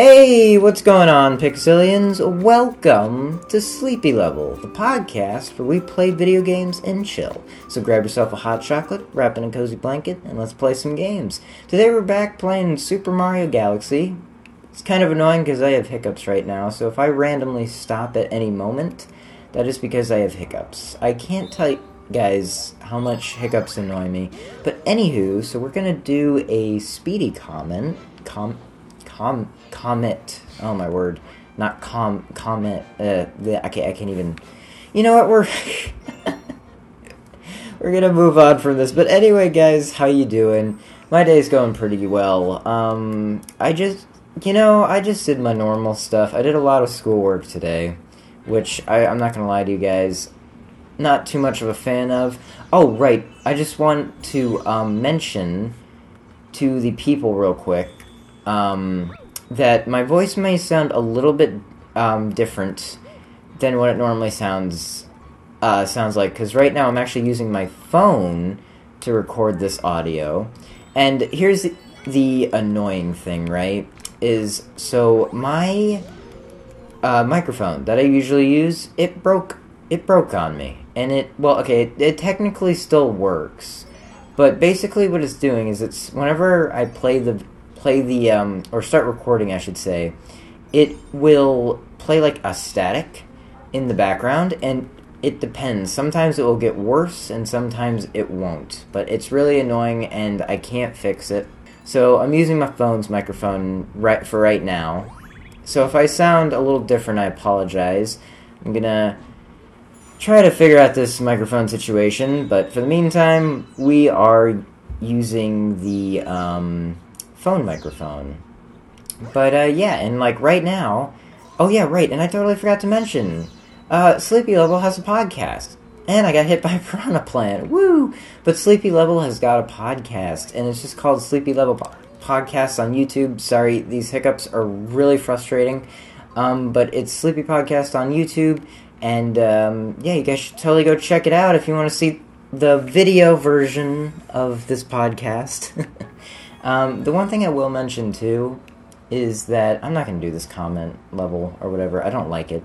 Hey, what's going on, Pixilians? Welcome to Sleepy Level, the podcast where we play video games and chill. So grab yourself a hot chocolate, wrap in a cozy blanket, and let's play some games. Today we're back playing Super Mario Galaxy. It's kind of annoying because I have hiccups right now, so if I randomly stop at any moment, that is because I have hiccups. I can't tell you guys how much hiccups annoy me. But anywho, so we're gonna do a speedy comment. Com com comet. Oh my word, not com comment. Uh, I can't. I can't even. You know what? We're we're gonna move on from this. But anyway, guys, how you doing? My day's going pretty well. Um, I just, you know, I just did my normal stuff. I did a lot of schoolwork today, which I, I'm not gonna lie to you guys, not too much of a fan of. Oh, right. I just want to um, mention to the people real quick um, that my voice may sound a little bit um, different than what it normally sounds uh, sounds like because right now I'm actually using my phone to record this audio, and here's the, the annoying thing, right? Is so my uh, microphone that I usually use it broke it broke on me, and it well okay it, it technically still works, but basically what it's doing is it's whenever I play the play the um, or start recording, I should say, it will play like a static in the background, and it depends. Sometimes it will get worse, and sometimes it won't. But it's really annoying, and I can't fix it. So I'm using my phone's microphone right for right now. So if I sound a little different, I apologize. I'm gonna try to figure out this microphone situation, but for the meantime, we are using the um, phone microphone. But uh, yeah, and like right now, oh yeah, right, and I totally forgot to mention, uh, Sleepy Level has a podcast, and I got hit by a piranha plant. Woo! But Sleepy Level has got a podcast, and it's just called Sleepy Level po- Podcast on YouTube. Sorry, these hiccups are really frustrating, um, but it's Sleepy Podcast on YouTube, and um, yeah, you guys should totally go check it out if you want to see the video version of this podcast. Um, the one thing I will mention too is that I'm not going to do this comment level or whatever. I don't like it.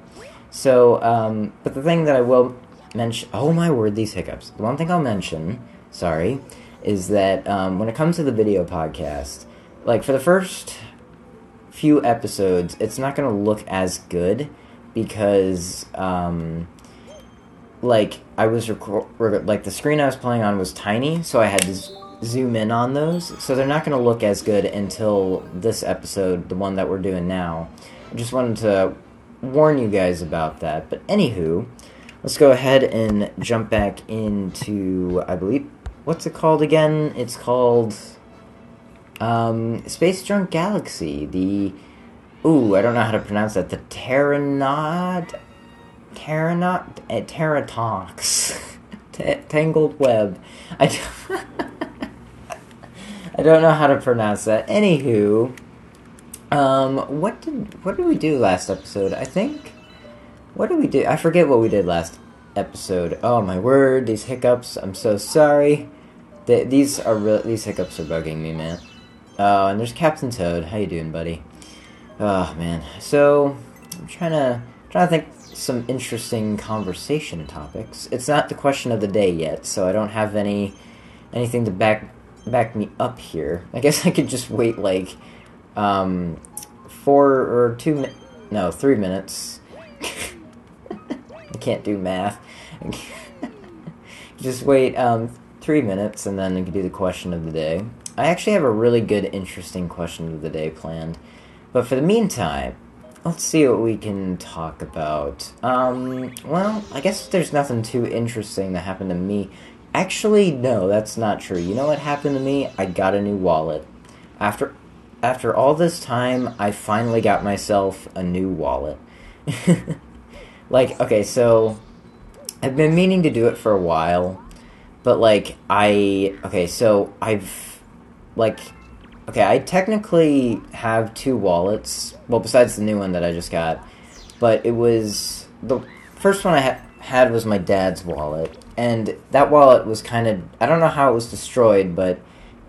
So, um, but the thing that I will mention, oh my word, these hiccups. The one thing I'll mention, sorry, is that um, when it comes to the video podcast, like for the first few episodes, it's not going to look as good because, um, like I was like the screen I was playing on was tiny, so I had to zoom in on those, so they're not going to look as good until this episode, the one that we're doing now. I just wanted to warn you guys about that. But anywho, let's go ahead and jump back into, I believe, what's it called again? It's called um, Space Junk Galaxy. The ooh, I don't know how to pronounce that. The Terranod, Terranod, uh, Terratox, Tangled Web. I. I don't know how to pronounce that. Anywho, um, what did what did we do last episode? I think what did we do? I forget what we did last episode. Oh my word, these hiccups! I'm so sorry. The, these are real. These hiccups are bugging me, man. Oh, and there's Captain Toad. How you doing, buddy? Oh man. So I'm trying to trying to think some interesting conversation topics. It's not the question of the day yet, so I don't have any anything to back back me up here. I guess I could just wait like um, four or two mi- no three minutes. I can't do math. just wait um, three minutes and then I can do the question of the day. I actually have a really good, interesting question of the day planned. But for the meantime, let's see what we can talk about. Um, well, I guess there's nothing too interesting that happened to me Actually, no, that's not true. You know what happened to me? I got a new wallet. After after all this time, I finally got myself a new wallet. like, okay, so I've been meaning to do it for a while, but like I okay, so I've like okay, I technically have two wallets. Well, besides the new one that I just got, but it was the first one I ha- had was my dad's wallet, and that wallet was kind of I don't know how it was destroyed, but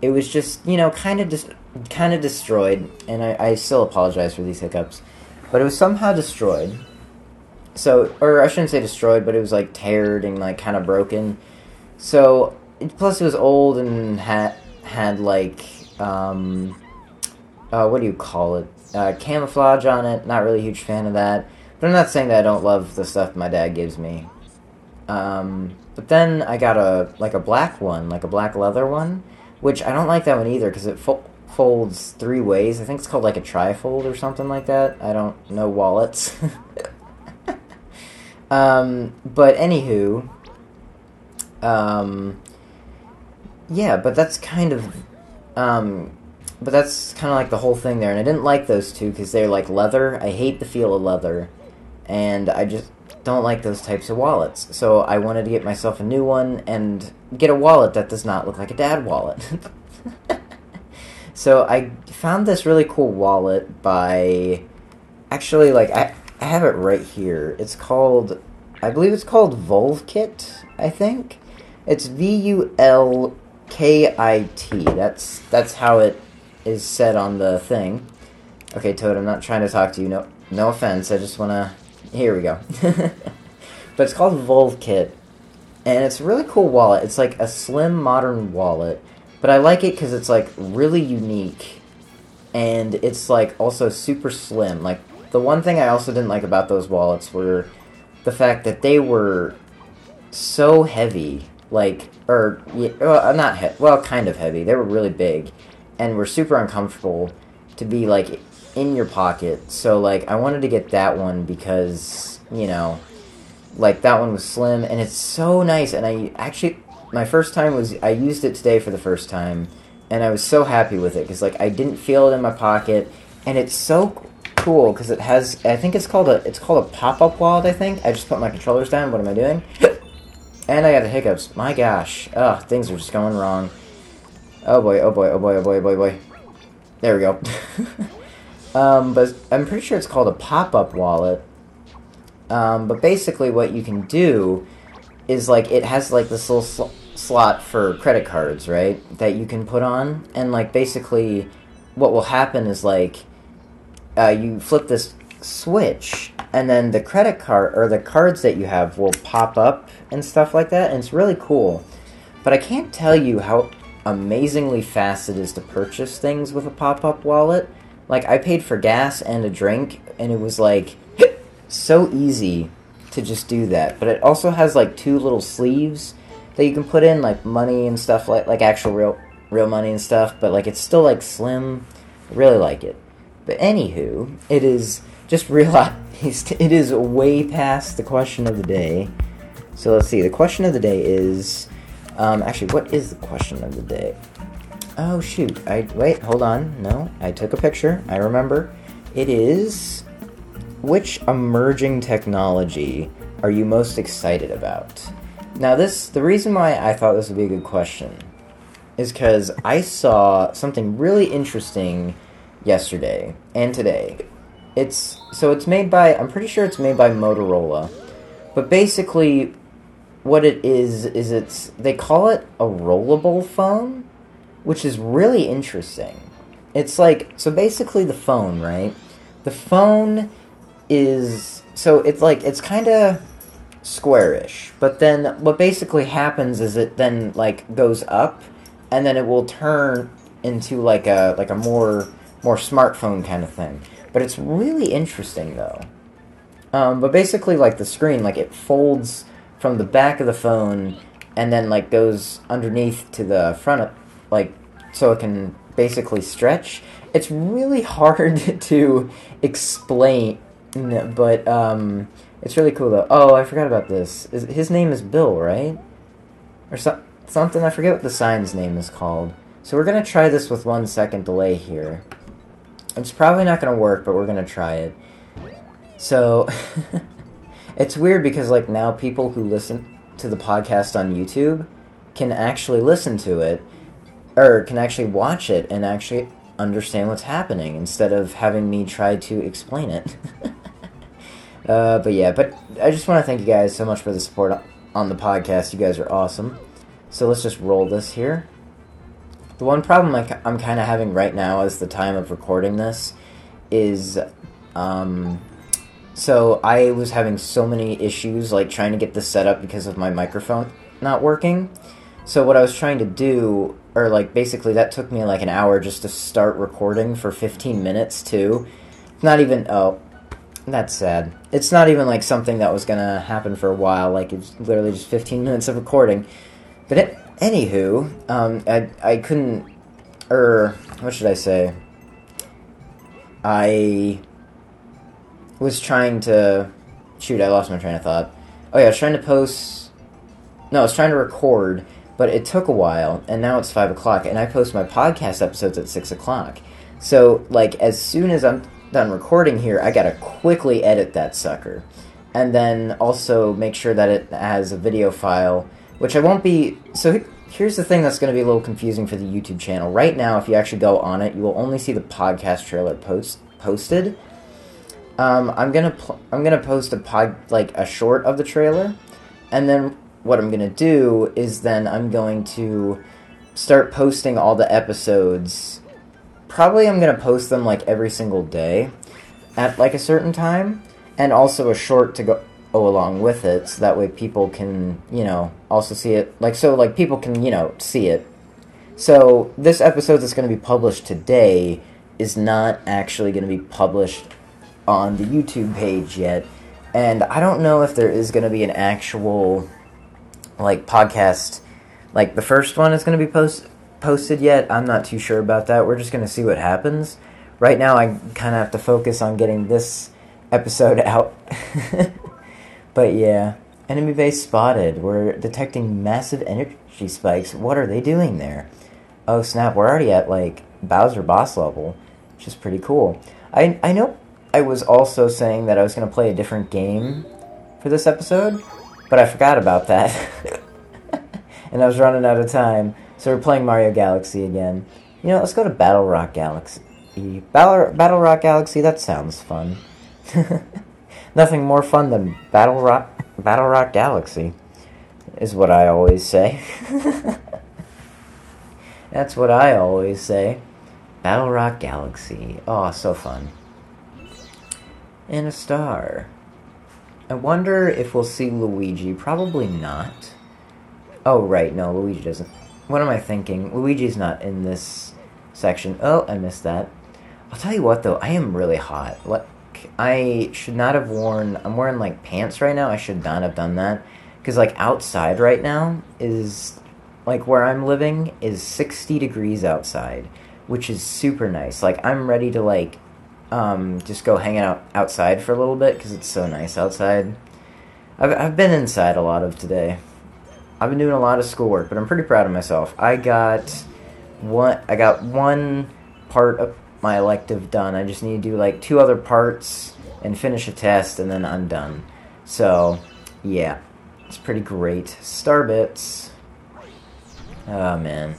it was just you know kind of dis- kind of destroyed, and I, I still apologize for these hiccups, but it was somehow destroyed. So, or I shouldn't say destroyed, but it was like teared and like kind of broken. So, plus it was old and had had like um, uh, what do you call it? Uh, camouflage on it. Not really a huge fan of that. But I'm not saying that I don't love the stuff my dad gives me. Um, but then I got a like a black one, like a black leather one, which I don't like that one either because it fo- folds three ways. I think it's called like a trifold or something like that. I don't know wallets. um, but anywho, um, yeah, but that's kind of, um, but that's kind of like the whole thing there. And I didn't like those two because they're like leather. I hate the feel of leather, and I just don't like those types of wallets. So I wanted to get myself a new one and get a wallet that does not look like a dad wallet. so I found this really cool wallet by actually like I I have it right here. It's called I believe it's called Vulkit, I think. It's V U L K I T. That's that's how it is said on the thing. Okay, Toad, I'm not trying to talk to you. No no offense. I just want to here we go. but it's called Vulkit, and it's a really cool wallet. It's like a slim modern wallet, but I like it because it's like really unique, and it's like also super slim. Like the one thing I also didn't like about those wallets were the fact that they were so heavy, like or well, uh, not he- well, kind of heavy. They were really big, and were super uncomfortable to be like in your pocket. So like I wanted to get that one because, you know, like that one was slim and it's so nice and I actually my first time was I used it today for the first time and I was so happy with it cuz like I didn't feel it in my pocket and it's so cool cuz it has I think it's called a it's called a pop-up wallet I think. I just put my controllers down. What am I doing? and I got the hiccups. My gosh. Ugh, things are just going wrong. Oh boy, oh boy, oh boy, oh boy, oh boy, oh boy. There we go. Um, but I'm pretty sure it's called a pop-up wallet. Um, but basically, what you can do is like it has like this little sl- slot for credit cards, right? That you can put on, and like basically, what will happen is like uh, you flip this switch, and then the credit card or the cards that you have will pop up and stuff like that, and it's really cool. But I can't tell you how amazingly fast it is to purchase things with a pop-up wallet like I paid for gas and a drink, and it was like so easy to just do that. But it also has like two little sleeves that you can put in like money and stuff like like actual real real money and stuff. But like it's still like slim. I really like it. But anywho, it is just realized it is way past the question of the day. So let's see. The question of the day is um, actually what is the question of the day? Oh shoot! I wait. Hold on. No, I took a picture. I remember. It is. Which emerging technology are you most excited about? Now, this the reason why I thought this would be a good question is because I saw something really interesting yesterday and today. It's so it's made by I'm pretty sure it's made by Motorola, but basically, what it is is it's they call it a rollable phone which is really interesting. It's like so basically the phone, right? The phone is so it's like it's kind of squarish, but then what basically happens is it then like goes up and then it will turn into like a like a more more smartphone kind of thing. But it's really interesting though. Um, but basically like the screen like it folds from the back of the phone and then like goes underneath to the front of like so it can basically stretch. It's really hard to explain, but um, it's really cool though. Oh, I forgot about this. His name is Bill, right? Or so, something. I forget what the sign's name is called. So we're gonna try this with one second delay here. It's probably not gonna work, but we're gonna try it. So it's weird because like now people who listen to the podcast on YouTube can actually listen to it or can actually watch it and actually understand what's happening instead of having me try to explain it. uh, but yeah, but I just want to thank you guys so much for the support on the podcast. You guys are awesome. So let's just roll this here. the one problem I, am kind of having right now as the time of recording this is um, so I was having so many issues like trying to get this set up because of my microphone not working. So what I was trying to do or like basically that took me like an hour just to start recording for 15 minutes too. It's not even oh that's sad. It's not even like something that was gonna happen for a while. Like it's literally just 15 minutes of recording. But it, anywho, um, I I couldn't, or what should I say? I was trying to shoot. I lost my train of thought. Oh yeah, I was trying to post. No, I was trying to record, but it took a while, and now it's five o'clock, and I post my podcast episodes at six o'clock. So like as soon as I'm done recording here, I gotta quickly edit that sucker. And then also make sure that it has a video file, which I won't be. So here's the thing that's to be a little confusing for the YouTube channel. Right now, if you actually go on it, you will only see the podcast trailer post posted. Um, I'm gonna pl- I'm gonna post a pod like a short of the trailer, and then what I'm gonna do is then I'm going to start posting all the episodes probably I'm gonna post them like every single day at like a certain time, and also a short to go, go along with it, so that way people can you know also see it. Like so, like people can you know see it. So this episode that's going to be published today is not actually going to be published on the YouTube page yet, and I don't know if there is going to be an actual like podcast. Like the first one is going to be posted posted yet. I'm not too sure about that. We're just going to see what happens. Right now, I kind of have to focus on getting this episode out. but yeah, enemy base spotted. We're detecting massive energy spikes. What are they doing there? Oh snap, we're already at like Bowser boss level, which is pretty cool. I, I know I was also saying that I was going to play a different game for this episode, but I forgot about that. and I was running out of time. So we're playing Mario Galaxy again. You know, let's go to Battle Rock Galaxy. Battle, Battle Rock Galaxy, that sounds fun. Nothing more fun than Battle Rock, Battle Rock Galaxy, is what I always say. That's what I always say. Battle Rock Galaxy. Oh, so fun. And a star. I wonder if we'll see Luigi. Probably not. Oh, right, no, Luigi doesn't what am I thinking? Luigi's not in this section. Oh, I missed that. I'll tell you what, though, I am really hot. Like, I should not have worn... I'm wearing, like, pants right now. I should not have done that. Because, like, outside right now is... Like, where I'm living is 60 degrees outside. Which is super nice. Like, I'm ready to, like, um, just go hang out outside for a little bit. Because it's so nice outside. I've, I've been inside a lot of today. I've been doing a lot of schoolwork, but I'm pretty proud of myself. I got one. I got one part of my elective done. I just need to do like two other parts and finish a test, and then I'm done. So, yeah, it's pretty great. Starbits. Oh man,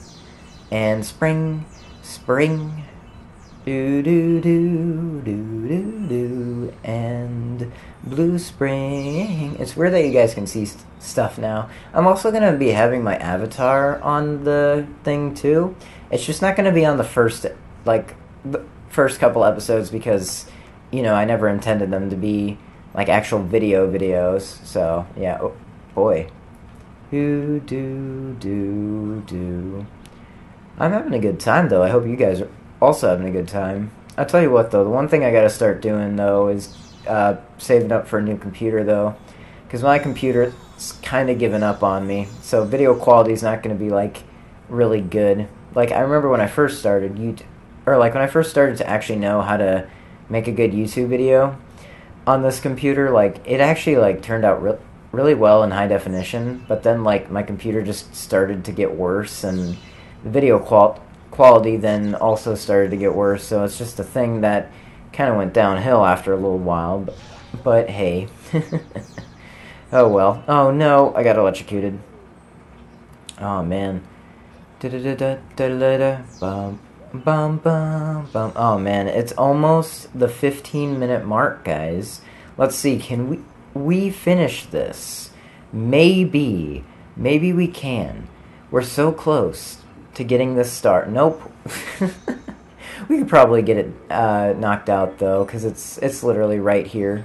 and spring, spring, do do do do do do, and Blue Spring. It's weird that you guys can see st- stuff now. I'm also to be having my avatar on the thing too. It's just not to be on the first, like, the first couple episodes because, you know, I never intended them to be, like, actual video videos. So, yeah. Oh, boy. Do, do, do, do. I'm having a good time, though. I hope you guys are also having a good time. I'll tell you what, though. The one thing I got to start doing, though, is uh, saving up for a new computer though, because my computer's kind of given up on me. So video quality is not going to be like really good. Like I remember when I first started, you or like when I first started to actually know how to make a good YouTube video on this computer, like it actually like turned out re- really well in high definition. But then like my computer just started to get worse, and the video qual- quality then also started to get worse. So it's just a thing that kind of went downhill after a little while, but, but hey. oh well. Oh no, I got electrocuted. Oh man. Bum, bum, bum. Oh man, it's almost the 15 minute mark, guys. Let's see, can we we finish this? Maybe. Maybe we can. We're so close to getting this start. Nope. we could probably get it uh, knocked out though, because it's it's literally right here.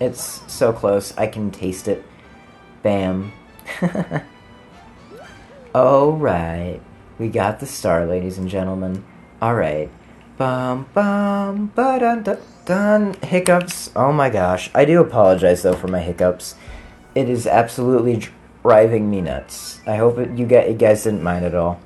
It's so close. I can taste it. Bam. Alright. We got the star, ladies and gentlemen. Alright. Bum bum ba dun dun dun. Hiccups. Oh my gosh. I do apologize though for my hiccups. It is absolutely driving me nuts. I hope it, you, get, you guys didn't mind at all.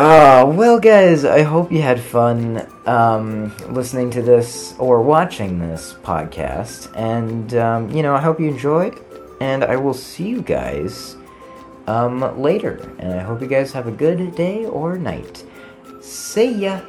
Oh, well, guys, I hope you had fun um, listening to this or watching this podcast. And, um, you know, I hope you enjoyed. And I will see you guys um, later. And I hope you guys have a good day or night. See ya!